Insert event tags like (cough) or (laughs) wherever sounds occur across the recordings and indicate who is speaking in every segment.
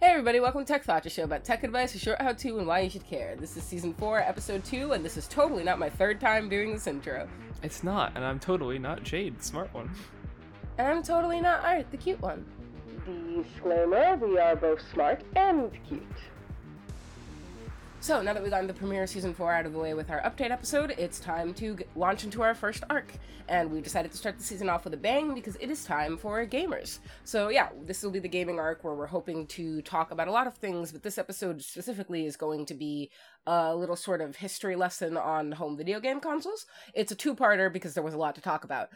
Speaker 1: Hey everybody, welcome to Tech Thought, a show about tech advice, a short how-to, and why you should care. This is season 4, episode 2, and this is totally not my third time doing this intro.
Speaker 2: It's not, and I'm totally not Jade, the smart one.
Speaker 1: And I'm totally not Art, the cute one. Disclaimer, we are both smart and cute. So, now that we got the premiere season 4 out of the way with our update episode, it's time to g- launch into our first arc. And we decided to start the season off with a bang because it is time for gamers. So, yeah, this will be the gaming arc where we're hoping to talk about a lot of things, but this episode specifically is going to be a little sort of history lesson on home video game consoles. It's a two parter because there was a lot to talk about.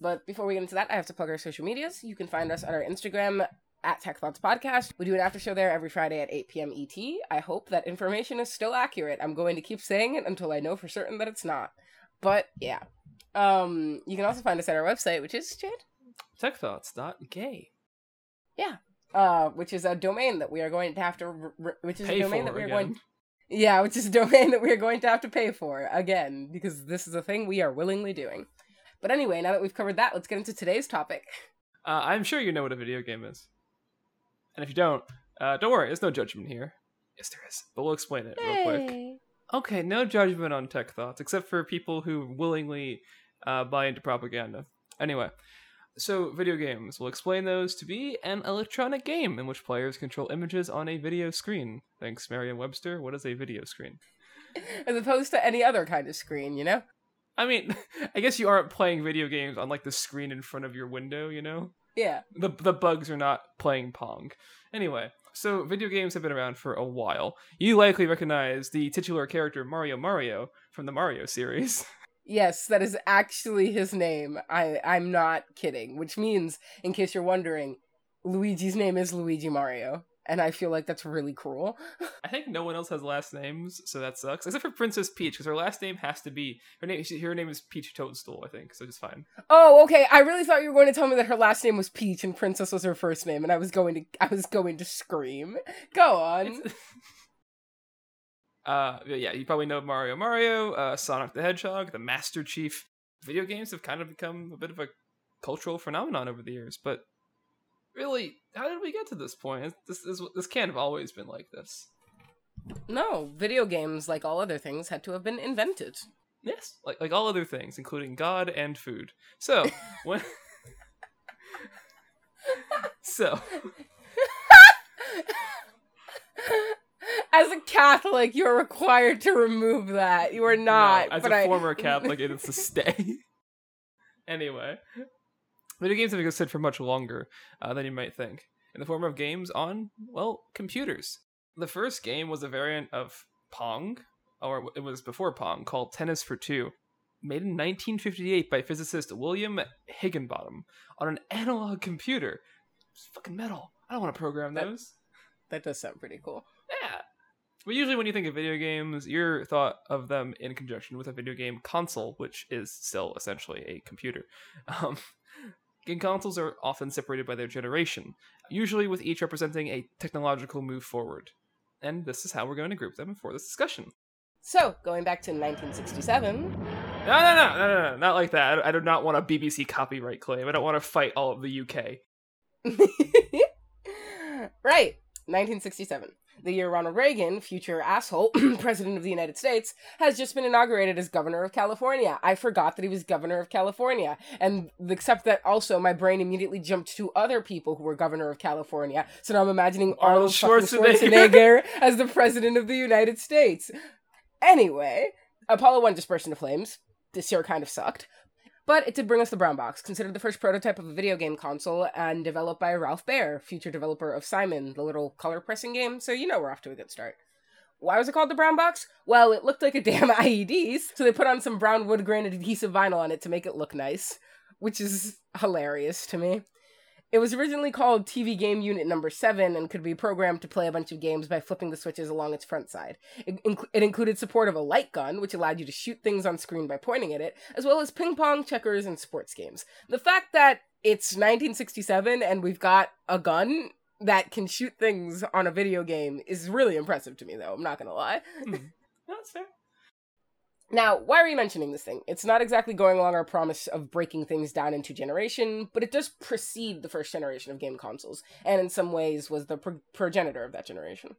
Speaker 1: But before we get into that, I have to plug our social medias. You can find us on our Instagram at Tech Thoughts Podcast. We do an after show there every Friday at 8 p.m. ET. I hope that information is still accurate. I'm going to keep saying it until I know for certain that it's not. But yeah. Um, you can also find us at our website, which is Jade?
Speaker 2: Techthoughts.gay.
Speaker 1: Yeah. Uh, which is a domain that we are going to have to, r- r- which is
Speaker 2: Pay
Speaker 1: a domain that we are
Speaker 2: again.
Speaker 1: going, yeah, which is a (laughs) domain that we are going to have to pay for again because this is a thing we are willingly doing. But anyway, now that we've covered that, let's get into today's topic.
Speaker 2: Uh, I'm sure you know what a video game is. And if you don't, uh, don't worry, there's no judgment here. Yes, there is, but we'll explain it real quick.
Speaker 1: Yay.
Speaker 2: Okay, no judgment on tech thoughts, except for people who willingly uh, buy into propaganda. Anyway, so video games. We'll explain those to be an electronic game in which players control images on a video screen. Thanks, Merriam-Webster. What is a video screen?
Speaker 1: As opposed to any other kind of screen, you know?
Speaker 2: I mean, (laughs) I guess you aren't playing video games on like the screen in front of your window, you know?
Speaker 1: Yeah.
Speaker 2: the the bugs are not playing Pong. Anyway, so video games have been around for a while. You likely recognize the titular character Mario Mario from the Mario series. (laughs)
Speaker 1: Yes, that is actually his name. I I'm not kidding. Which means, in case you're wondering, Luigi's name is Luigi Mario, and I feel like that's really cruel. (laughs)
Speaker 2: I think no one else has last names, so that sucks. Except for Princess Peach, because her last name has to be her name. she- Her name is Peach Toadstool, I think, so it's fine.
Speaker 1: Oh, okay. I really thought you were going to tell me that her last name was Peach and Princess was her first name, and I was going to I was going to scream. Go on. (laughs)
Speaker 2: Uh, yeah, you probably know Mario Mario, uh, Sonic the Hedgehog, the Master Chief. Video games have kind of become a bit of a cultural phenomenon over the years, but really, how did we get to this point? This this this can't have always been like this.
Speaker 1: No, video games, like all other things, had to have been invented.
Speaker 2: Yes, like like all other things, including God and food. So (laughs) when so (laughs)
Speaker 1: As a Catholic, you're required to remove that. You are not.
Speaker 2: no, as a
Speaker 1: I-
Speaker 2: former Catholic, it is to (laughs) stay. anyway, video games have existed for much longer uh, than you might think, in the form of games on well computers. The first game was a variant of Pong, or it was before Pong, called Tennis for Two, made in 1958 by physicist William Higinbotham on an analog computer. It's fucking metal. I don't want to program
Speaker 1: That-
Speaker 2: those.
Speaker 1: that does sound pretty cool.
Speaker 2: Yeah. But usually when you think of video games, you're thought of them in conjunction with a video game console, which is still essentially a computer. (laughs) Um, game consoles are often separated by their generation, usually with each representing a technological move forward. And this is how we're going to group them for this discussion.
Speaker 1: So, going back to 1967,
Speaker 2: No, no, no, no, no, no, not like that. I, I do not want a BBC copyright claim. I don't want to fight all of the UK. (laughs)
Speaker 1: right, 1967. The year Ronald Reagan, future asshole, (clears throat) president of the United States, has just been inaugurated as governor of California. I forgot that he was governor of California. And except that also my brain immediately jumped to other people who were governor of California. So now I'm imagining Arnold
Speaker 2: Arnold
Speaker 1: Schwarzenegger,
Speaker 2: Schwarzenegger. (laughs)
Speaker 1: as the president of the United States. Anyway, Apollo 1 just burst into flames. This year kind of sucked. But it did bring us the Brown Box, considered the first prototype of a video game console and developed by Ralph Baer, future developer of Simon, the little color pressing game, so you know we're off to a good start. Why was it called the Brown Box? Well, it looked like a (laughs) damn IEDs, so they put on some brown wood grain adhesive vinyl on it to make it look nice, which is hilarious to me. It was originally called TV Game Unit Number 7 and could be programmed to play a bunch of games by flipping the switches along its front side. It, inc- it included support of a light gun, which allowed you to shoot things on screen by pointing at it, as well as ping pong, checkers, and sports games. The fact that it's 1967 and we've got a gun that can shoot things on a video game is really impressive to me, though, I'm not gonna lie.
Speaker 2: Hmm. That's fair.
Speaker 1: Now, why are we mentioning this thing? It's not exactly going along our promise of breaking things down into generation, but it does precede the first generation of game consoles, and in some ways was the pro- progenitor of that generation.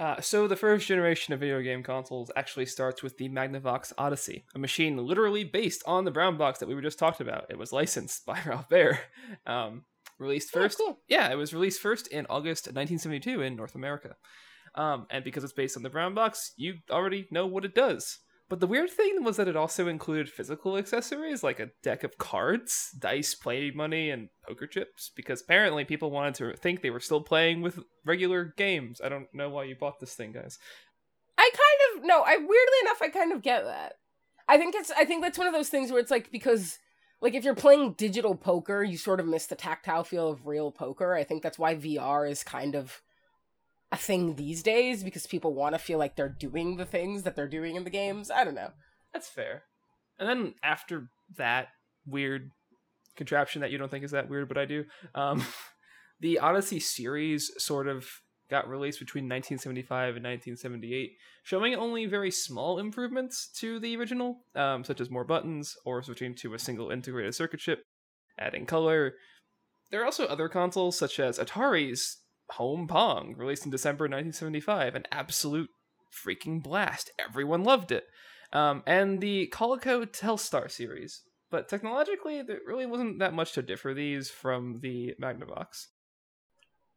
Speaker 2: Uh, so the first generation of video game consoles actually starts with the Magnavox Odyssey, a machine literally based on the brown box that we were just talked about. It was licensed (laughs) by Ralph Baer. Um, released first,
Speaker 1: Oh, cool.
Speaker 2: yeah, it was released first in August 1972 in North America. Um, and because it's based on the brown box, you already know what it does. But the weird thing was that it also included physical accessories like a deck of cards, dice, play money, and poker chips, because apparently people wanted to think they were still playing with regular games. I don't know why you bought this thing, guys.
Speaker 1: I kind of no, I weirdly enough I kind of get that. I think it's I think that's one of those things where it's like because like if you're playing digital poker, you sort of miss the tactile feel of real poker. I think that's why VR is kind of a thing these days because people want to feel like they're doing the things that they're doing in the games. I don't know.
Speaker 2: That's fair. And then after that weird contraption that you don't think is that weird, but I do, um, (laughs) the Odyssey series sort of got released between 1975 and 1978, showing only very small improvements to the original, um, such as more buttons or switching to a single integrated circuit chip, adding color. There are also other consoles, such as Atari's Home Pong, released in December 1975, an absolute freaking blast. Everyone loved it. Um, and the Coleco Telstar series. But technologically, there really wasn't that much to differ these from the Magnavox.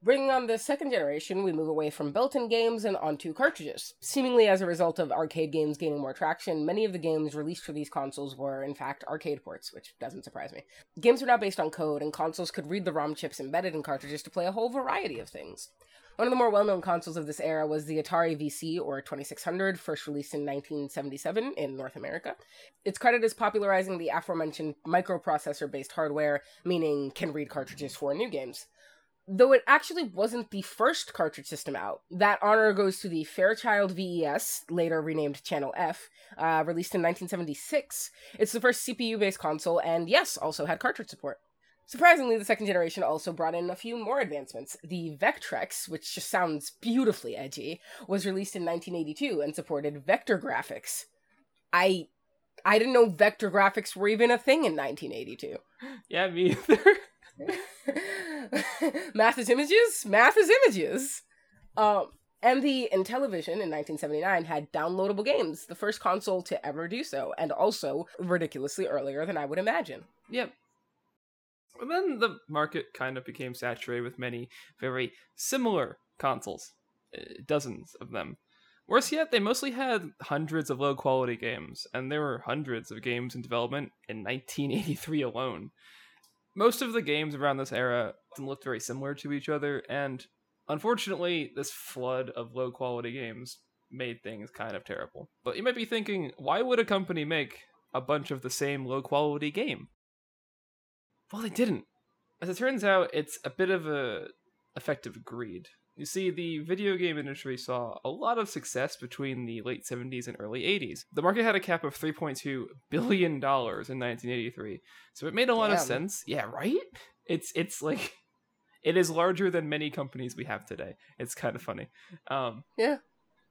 Speaker 1: Bringing on the second generation, we move away from built in games and onto cartridges. Seemingly as a result of arcade games gaining more traction, many of the games released for these consoles were, in fact, arcade ports, which doesn't surprise me. Games were now based on code, and consoles could read the ROM chips embedded in cartridges to play a whole variety of things. One of the more well known consoles of this era was the Atari VCS or 2600, first released in 1977 in North America. It's credited as popularizing the aforementioned microprocessor based hardware, meaning can read cartridges for new games though it actually wasn't the first cartridge system out. That honor goes to the Fairchild VES, later renamed Channel F, uh, released in 1976. It's the first CPU based console, and yes, also had cartridge support. Surprisingly, the second generation also brought in a few more advancements. The Vectrex, which just sounds beautifully edgy, was released in 1982 and supported vector graphics. I I didn't know vector graphics were even a thing in 1982. (gasps)
Speaker 2: Yeah, me either. (laughs) (laughs)
Speaker 1: math is images. Math is images. Um, and the Intellivision in 1979 had downloadable games, the first console to ever do so, and also ridiculously earlier than I would imagine.
Speaker 2: yep. And then the market kind of became saturated with many very similar consoles, uh, dozens of them. Worse yet, they mostly had hundreds of low quality games, and there were hundreds of games in development in 1983 alone. Most of the games around this era looked very similar to each other, and unfortunately, this flood of low quality games made things kind of terrible. But you might be thinking, why would a company make a bunch of the same low quality game? Well, they didn't. As it turns out, it's a bit of a effective greed. You see, the video game industry saw a lot of success between the late 70s and early 80s. The market had a cap of $3.2 billion in 1983, so it made a lot of sense. Yeah, right? It's it's like (laughs) it is larger than many companies we have today. It's kind of funny. Um,
Speaker 1: Yeah.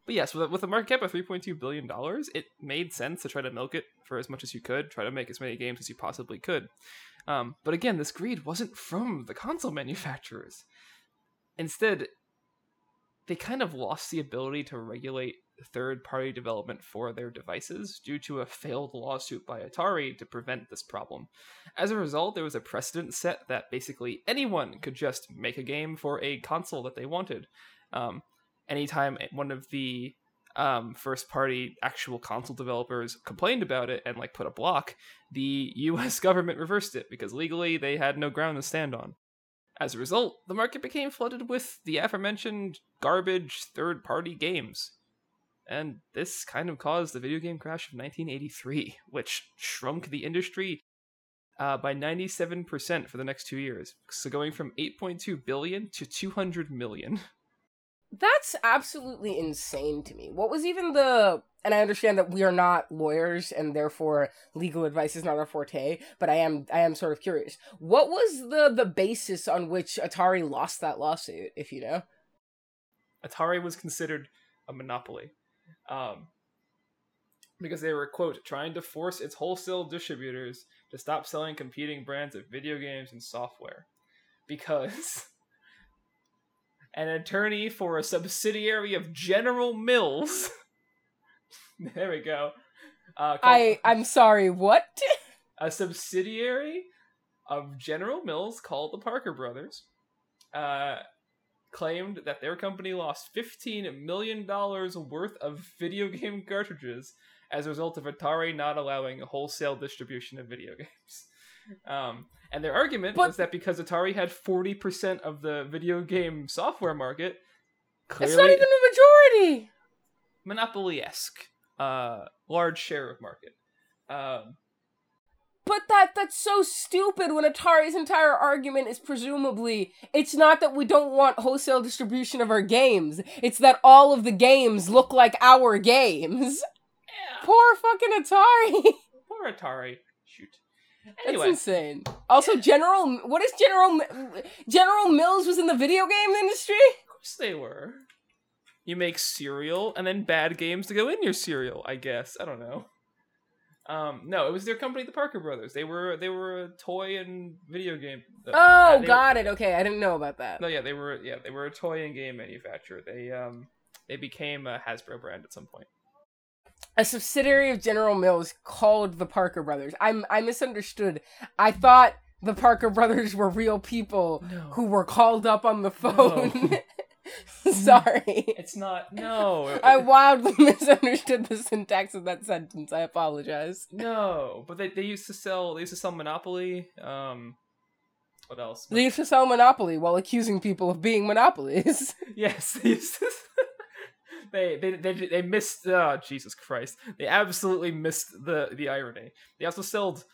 Speaker 2: but yes, with a, with a market cap of $3.2 billion, it made sense to try to milk it for as much as you could, try to make as many games as you possibly could. Um, but again, this greed wasn't from the console manufacturers. Instead, they kind of lost the ability to regulate third party development for their devices due to a failed lawsuit by Atari to prevent this problem. As a result, there was a precedent set that basically anyone could just make a game for a console that they wanted. Um, anytime one of the um, first party actual console developers complained about it and like put a block, the (laughs) US government reversed it because legally they had no ground to stand on. As a result, the market became flooded with the aforementioned garbage third party games. And this kind of caused the video game crash of 1983, which shrunk the industry uh, by 97% for the next two years. So going from 8.2 billion to 200 million.
Speaker 1: That's absolutely insane to me. What was even the and I understand that we are not lawyers and therefore legal advice is not our forte, but I am I am sort of curious. What was the the basis on which Atari lost that lawsuit, if you know?
Speaker 2: Atari was considered a monopoly. Um, because they were quote trying to force its wholesale distributors to stop selling competing brands of video games and software because (laughs) an attorney for a subsidiary of General Mills (laughs) there we go
Speaker 1: uh, I (laughs) I'm sorry what (laughs)
Speaker 2: a subsidiary of General Mills called the Parker Brothers uh, claimed that their company lost $15 million worth of video game cartridges as a result of Atari not allowing wholesale distribution of video games. Um, and their argument but, was that because Atari had 40% of the video game software market,
Speaker 1: clearly. It's not even a majority!
Speaker 2: Monopoly esque. Uh, large share of market. Um,
Speaker 1: but that that's so stupid when Atari's entire argument is presumably it's not that we don't want wholesale distribution of our games. It's that all of the games look like our games. Yeah. Poor fucking Atari. (laughs)
Speaker 2: Poor Atari. Shoot.
Speaker 1: Anyway. That's insane. Also, General, what is General General Mills was in the video game industry?
Speaker 2: Of course they were. You make cereal and then bad games to go in your cereal. I guess I don't know. Um, no, it was their company, the Parker Brothers. They were they were a toy and video game.
Speaker 1: Uh, oh, got were, it. Okay, I didn't know about that.
Speaker 2: No, yeah, they were yeah they were a toy and game manufacturer. They um they became a Hasbro brand at some point.
Speaker 1: A subsidiary of General Mills called the Parker Brothers. I'm I misunderstood. I thought the Parker Brothers were real people no. who were called up on the phone. No. (laughs) (laughs) Sorry.
Speaker 2: It's not. No. (laughs)
Speaker 1: I wildly (laughs) misunderstood the syntax of that sentence. I apologize.
Speaker 2: No, but they, they used to sell they used to sell Monopoly. Um, what else?
Speaker 1: They used to sell Monopoly while accusing people of being monopolies.
Speaker 2: yes, they used to. They, they they they missed oh Jesus Christ they absolutely missed the the irony they also sold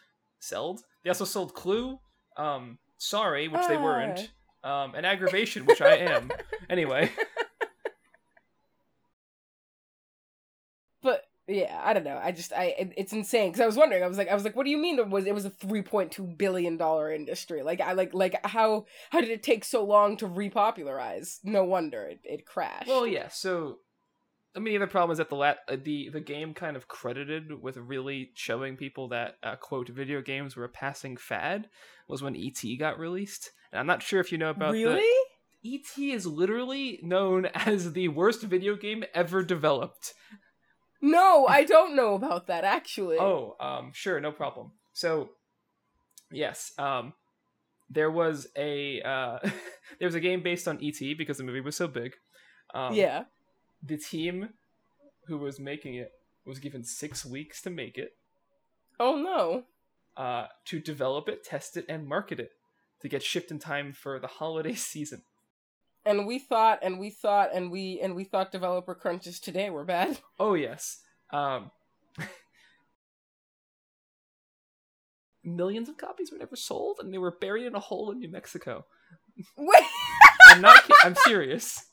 Speaker 2: sold they also sold Clue um sorry which uh. they weren't um, an aggravation, which I am. (laughs) anyway.
Speaker 1: But yeah, I don't know. I just I it, it's insane because I was wondering. I was like, I was like, what do you mean it was it was a three point two billion dollar industry? Like I like like how how did it take so long to repopularize? No wonder it, it crashed.
Speaker 2: Well, yeah. So I mean, the problem is that the lat- uh, the the game kind of credited with really showing people that uh, quote video games were a passing fad was when ET got released. And I'm not sure if you know about
Speaker 1: really.
Speaker 2: The- ET is literally known (laughs) as the worst video game ever developed.
Speaker 1: No, I don't know about that actually. (laughs)
Speaker 2: oh, um, sure, no problem. So, yes, um, there was a uh, (laughs) there was a game based on ET because the movie was so big.
Speaker 1: Um, yeah
Speaker 2: the team who was making it was given six weeks to make it.
Speaker 1: Oh no.
Speaker 2: Uh, to develop it, test it, and market it to get shipped in time for the holiday (laughs) season.
Speaker 1: And we thought, and we thought, and we and we thought developer crunches today were bad. (laughs)
Speaker 2: Oh yes. Um, (laughs) millions of copies were never sold, and they were buried in a hole in New Mexico.
Speaker 1: Wait.
Speaker 2: I'm not. I'm serious.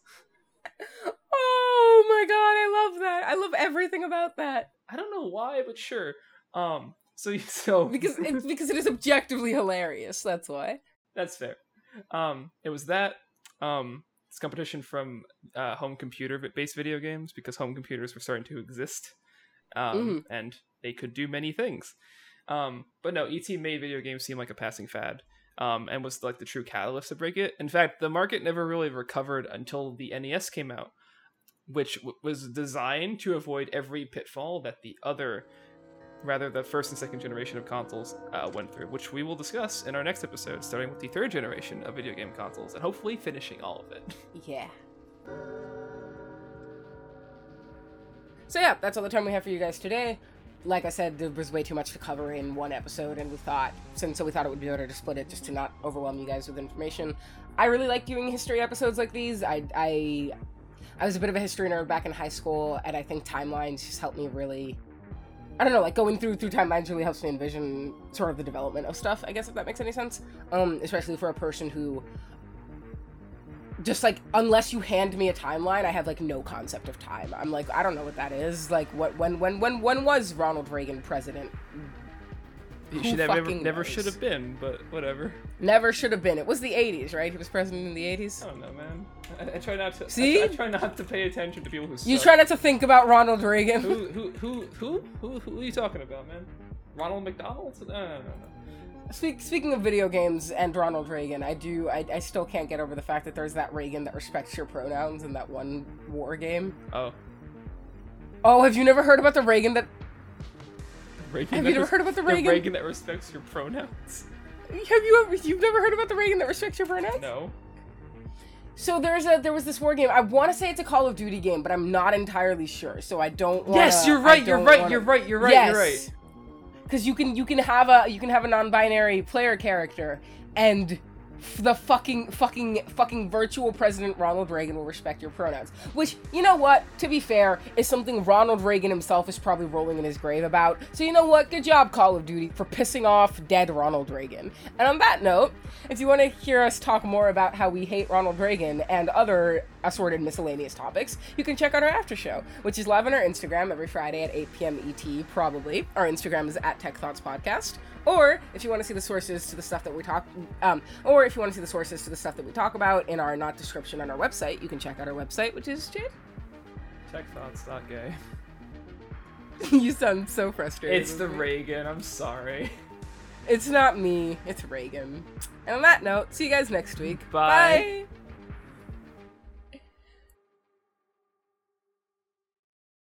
Speaker 1: Oh my god, I love that. I love everything about that.
Speaker 2: I don't know why, but sure. Um, so (laughs) so
Speaker 1: because it's (laughs) because it is objectively hilarious. That's why.
Speaker 2: That's fair. Um, it was that. Um, it's competition from uh, home computer based video games because home computers were starting to exist, um, mm. and they could do many things. Um, but no, ET made video games seem like a passing fad. Um, and was like the true catalyst to break it. In fact, the market never really recovered until the NES came out, which w- was designed to avoid every pitfall that the other, rather the first and second generation of consoles uh, went through, which we will discuss in our next episode, starting with the third generation of video game consoles and hopefully finishing all of it. (laughs)
Speaker 1: Yeah. So yeah, that's all the time we have for you guys today. Like I said, there was way too much to cover in one episode, and we thought, since so we thought it would be better to split it just to not overwhelm you guys with information. I really like doing history episodes like these. I I I was a bit of a history nerd back in high school, and I think timelines just helped me really. I don't know, like going through through timelines really helps me envision sort of the development of stuff. I guess if that makes any sense. Um, especially for a person who just like unless you hand me a timeline i have like no concept of time i'm like i don't know what that is like what when when when when was ronald reagan president Who
Speaker 2: should have never,
Speaker 1: fucking
Speaker 2: never
Speaker 1: knows?
Speaker 2: should have been, but whatever.
Speaker 1: Never should have been. It was the 80s, right? He was president in the 80s.
Speaker 2: I don't know, man. I, I try not to.
Speaker 1: See?
Speaker 2: try, I try not to pay attention to people who.
Speaker 1: You try not to think about Ronald Reagan.
Speaker 2: Who (laughs) who who who who who are you talking about, man? Ronald McDonald? No, no, no, no.
Speaker 1: Speak, speaking of video games and Ronald Reagan, I do. I, I still can't get over the fact that there's that Reagan that respects your pronouns in that one war game.
Speaker 2: Oh,
Speaker 1: Oh, have you never heard about the Reagan that?
Speaker 2: Reagan.
Speaker 1: Have you never
Speaker 2: res-
Speaker 1: heard about the
Speaker 2: the
Speaker 1: Reagan?
Speaker 2: Reagan that respects your pronouns?
Speaker 1: Have you ever? You've never heard about the Reagan that respects your pronouns?
Speaker 2: No.
Speaker 1: So there's a there was this war game. I want to say it's a Call of Duty game, but I'm not entirely sure. So I don't. Wanna,
Speaker 2: yes, you're right. You're right.
Speaker 1: wanna-
Speaker 2: You're right. You're right. You're right.
Speaker 1: Because you can you can have a you can have a non-binary player character, and the fucking fucking fucking virtual President Ronald Reagan will respect your pronouns. Which you know what? To be fair, is something Ronald Reagan himself is probably rolling in his grave about. So you know what? Good job, Call of Duty, for pissing off dead Ronald Reagan. And on that note, if you want to hear us talk more about how we hate Ronald Reagan and other assorted miscellaneous topics, you can check out our after show, which is live on our Instagram every Friday at 8 p.m. ET, probably. Our Instagram is at Tech Thoughts Podcast. Or if you want to see the sources to the stuff that we talk, um, or if you want to see the sources to the stuff that we talk about in our not description on our website, you can check out our website, which is Jade.
Speaker 2: Techthoughts.gay. (laughs)
Speaker 1: you sound so frustrated.
Speaker 2: It's the. Reagan. I'm sorry.
Speaker 1: It's not me. It's Reagan. And on that note, see you guys next week.
Speaker 2: Bye.
Speaker 1: Bye.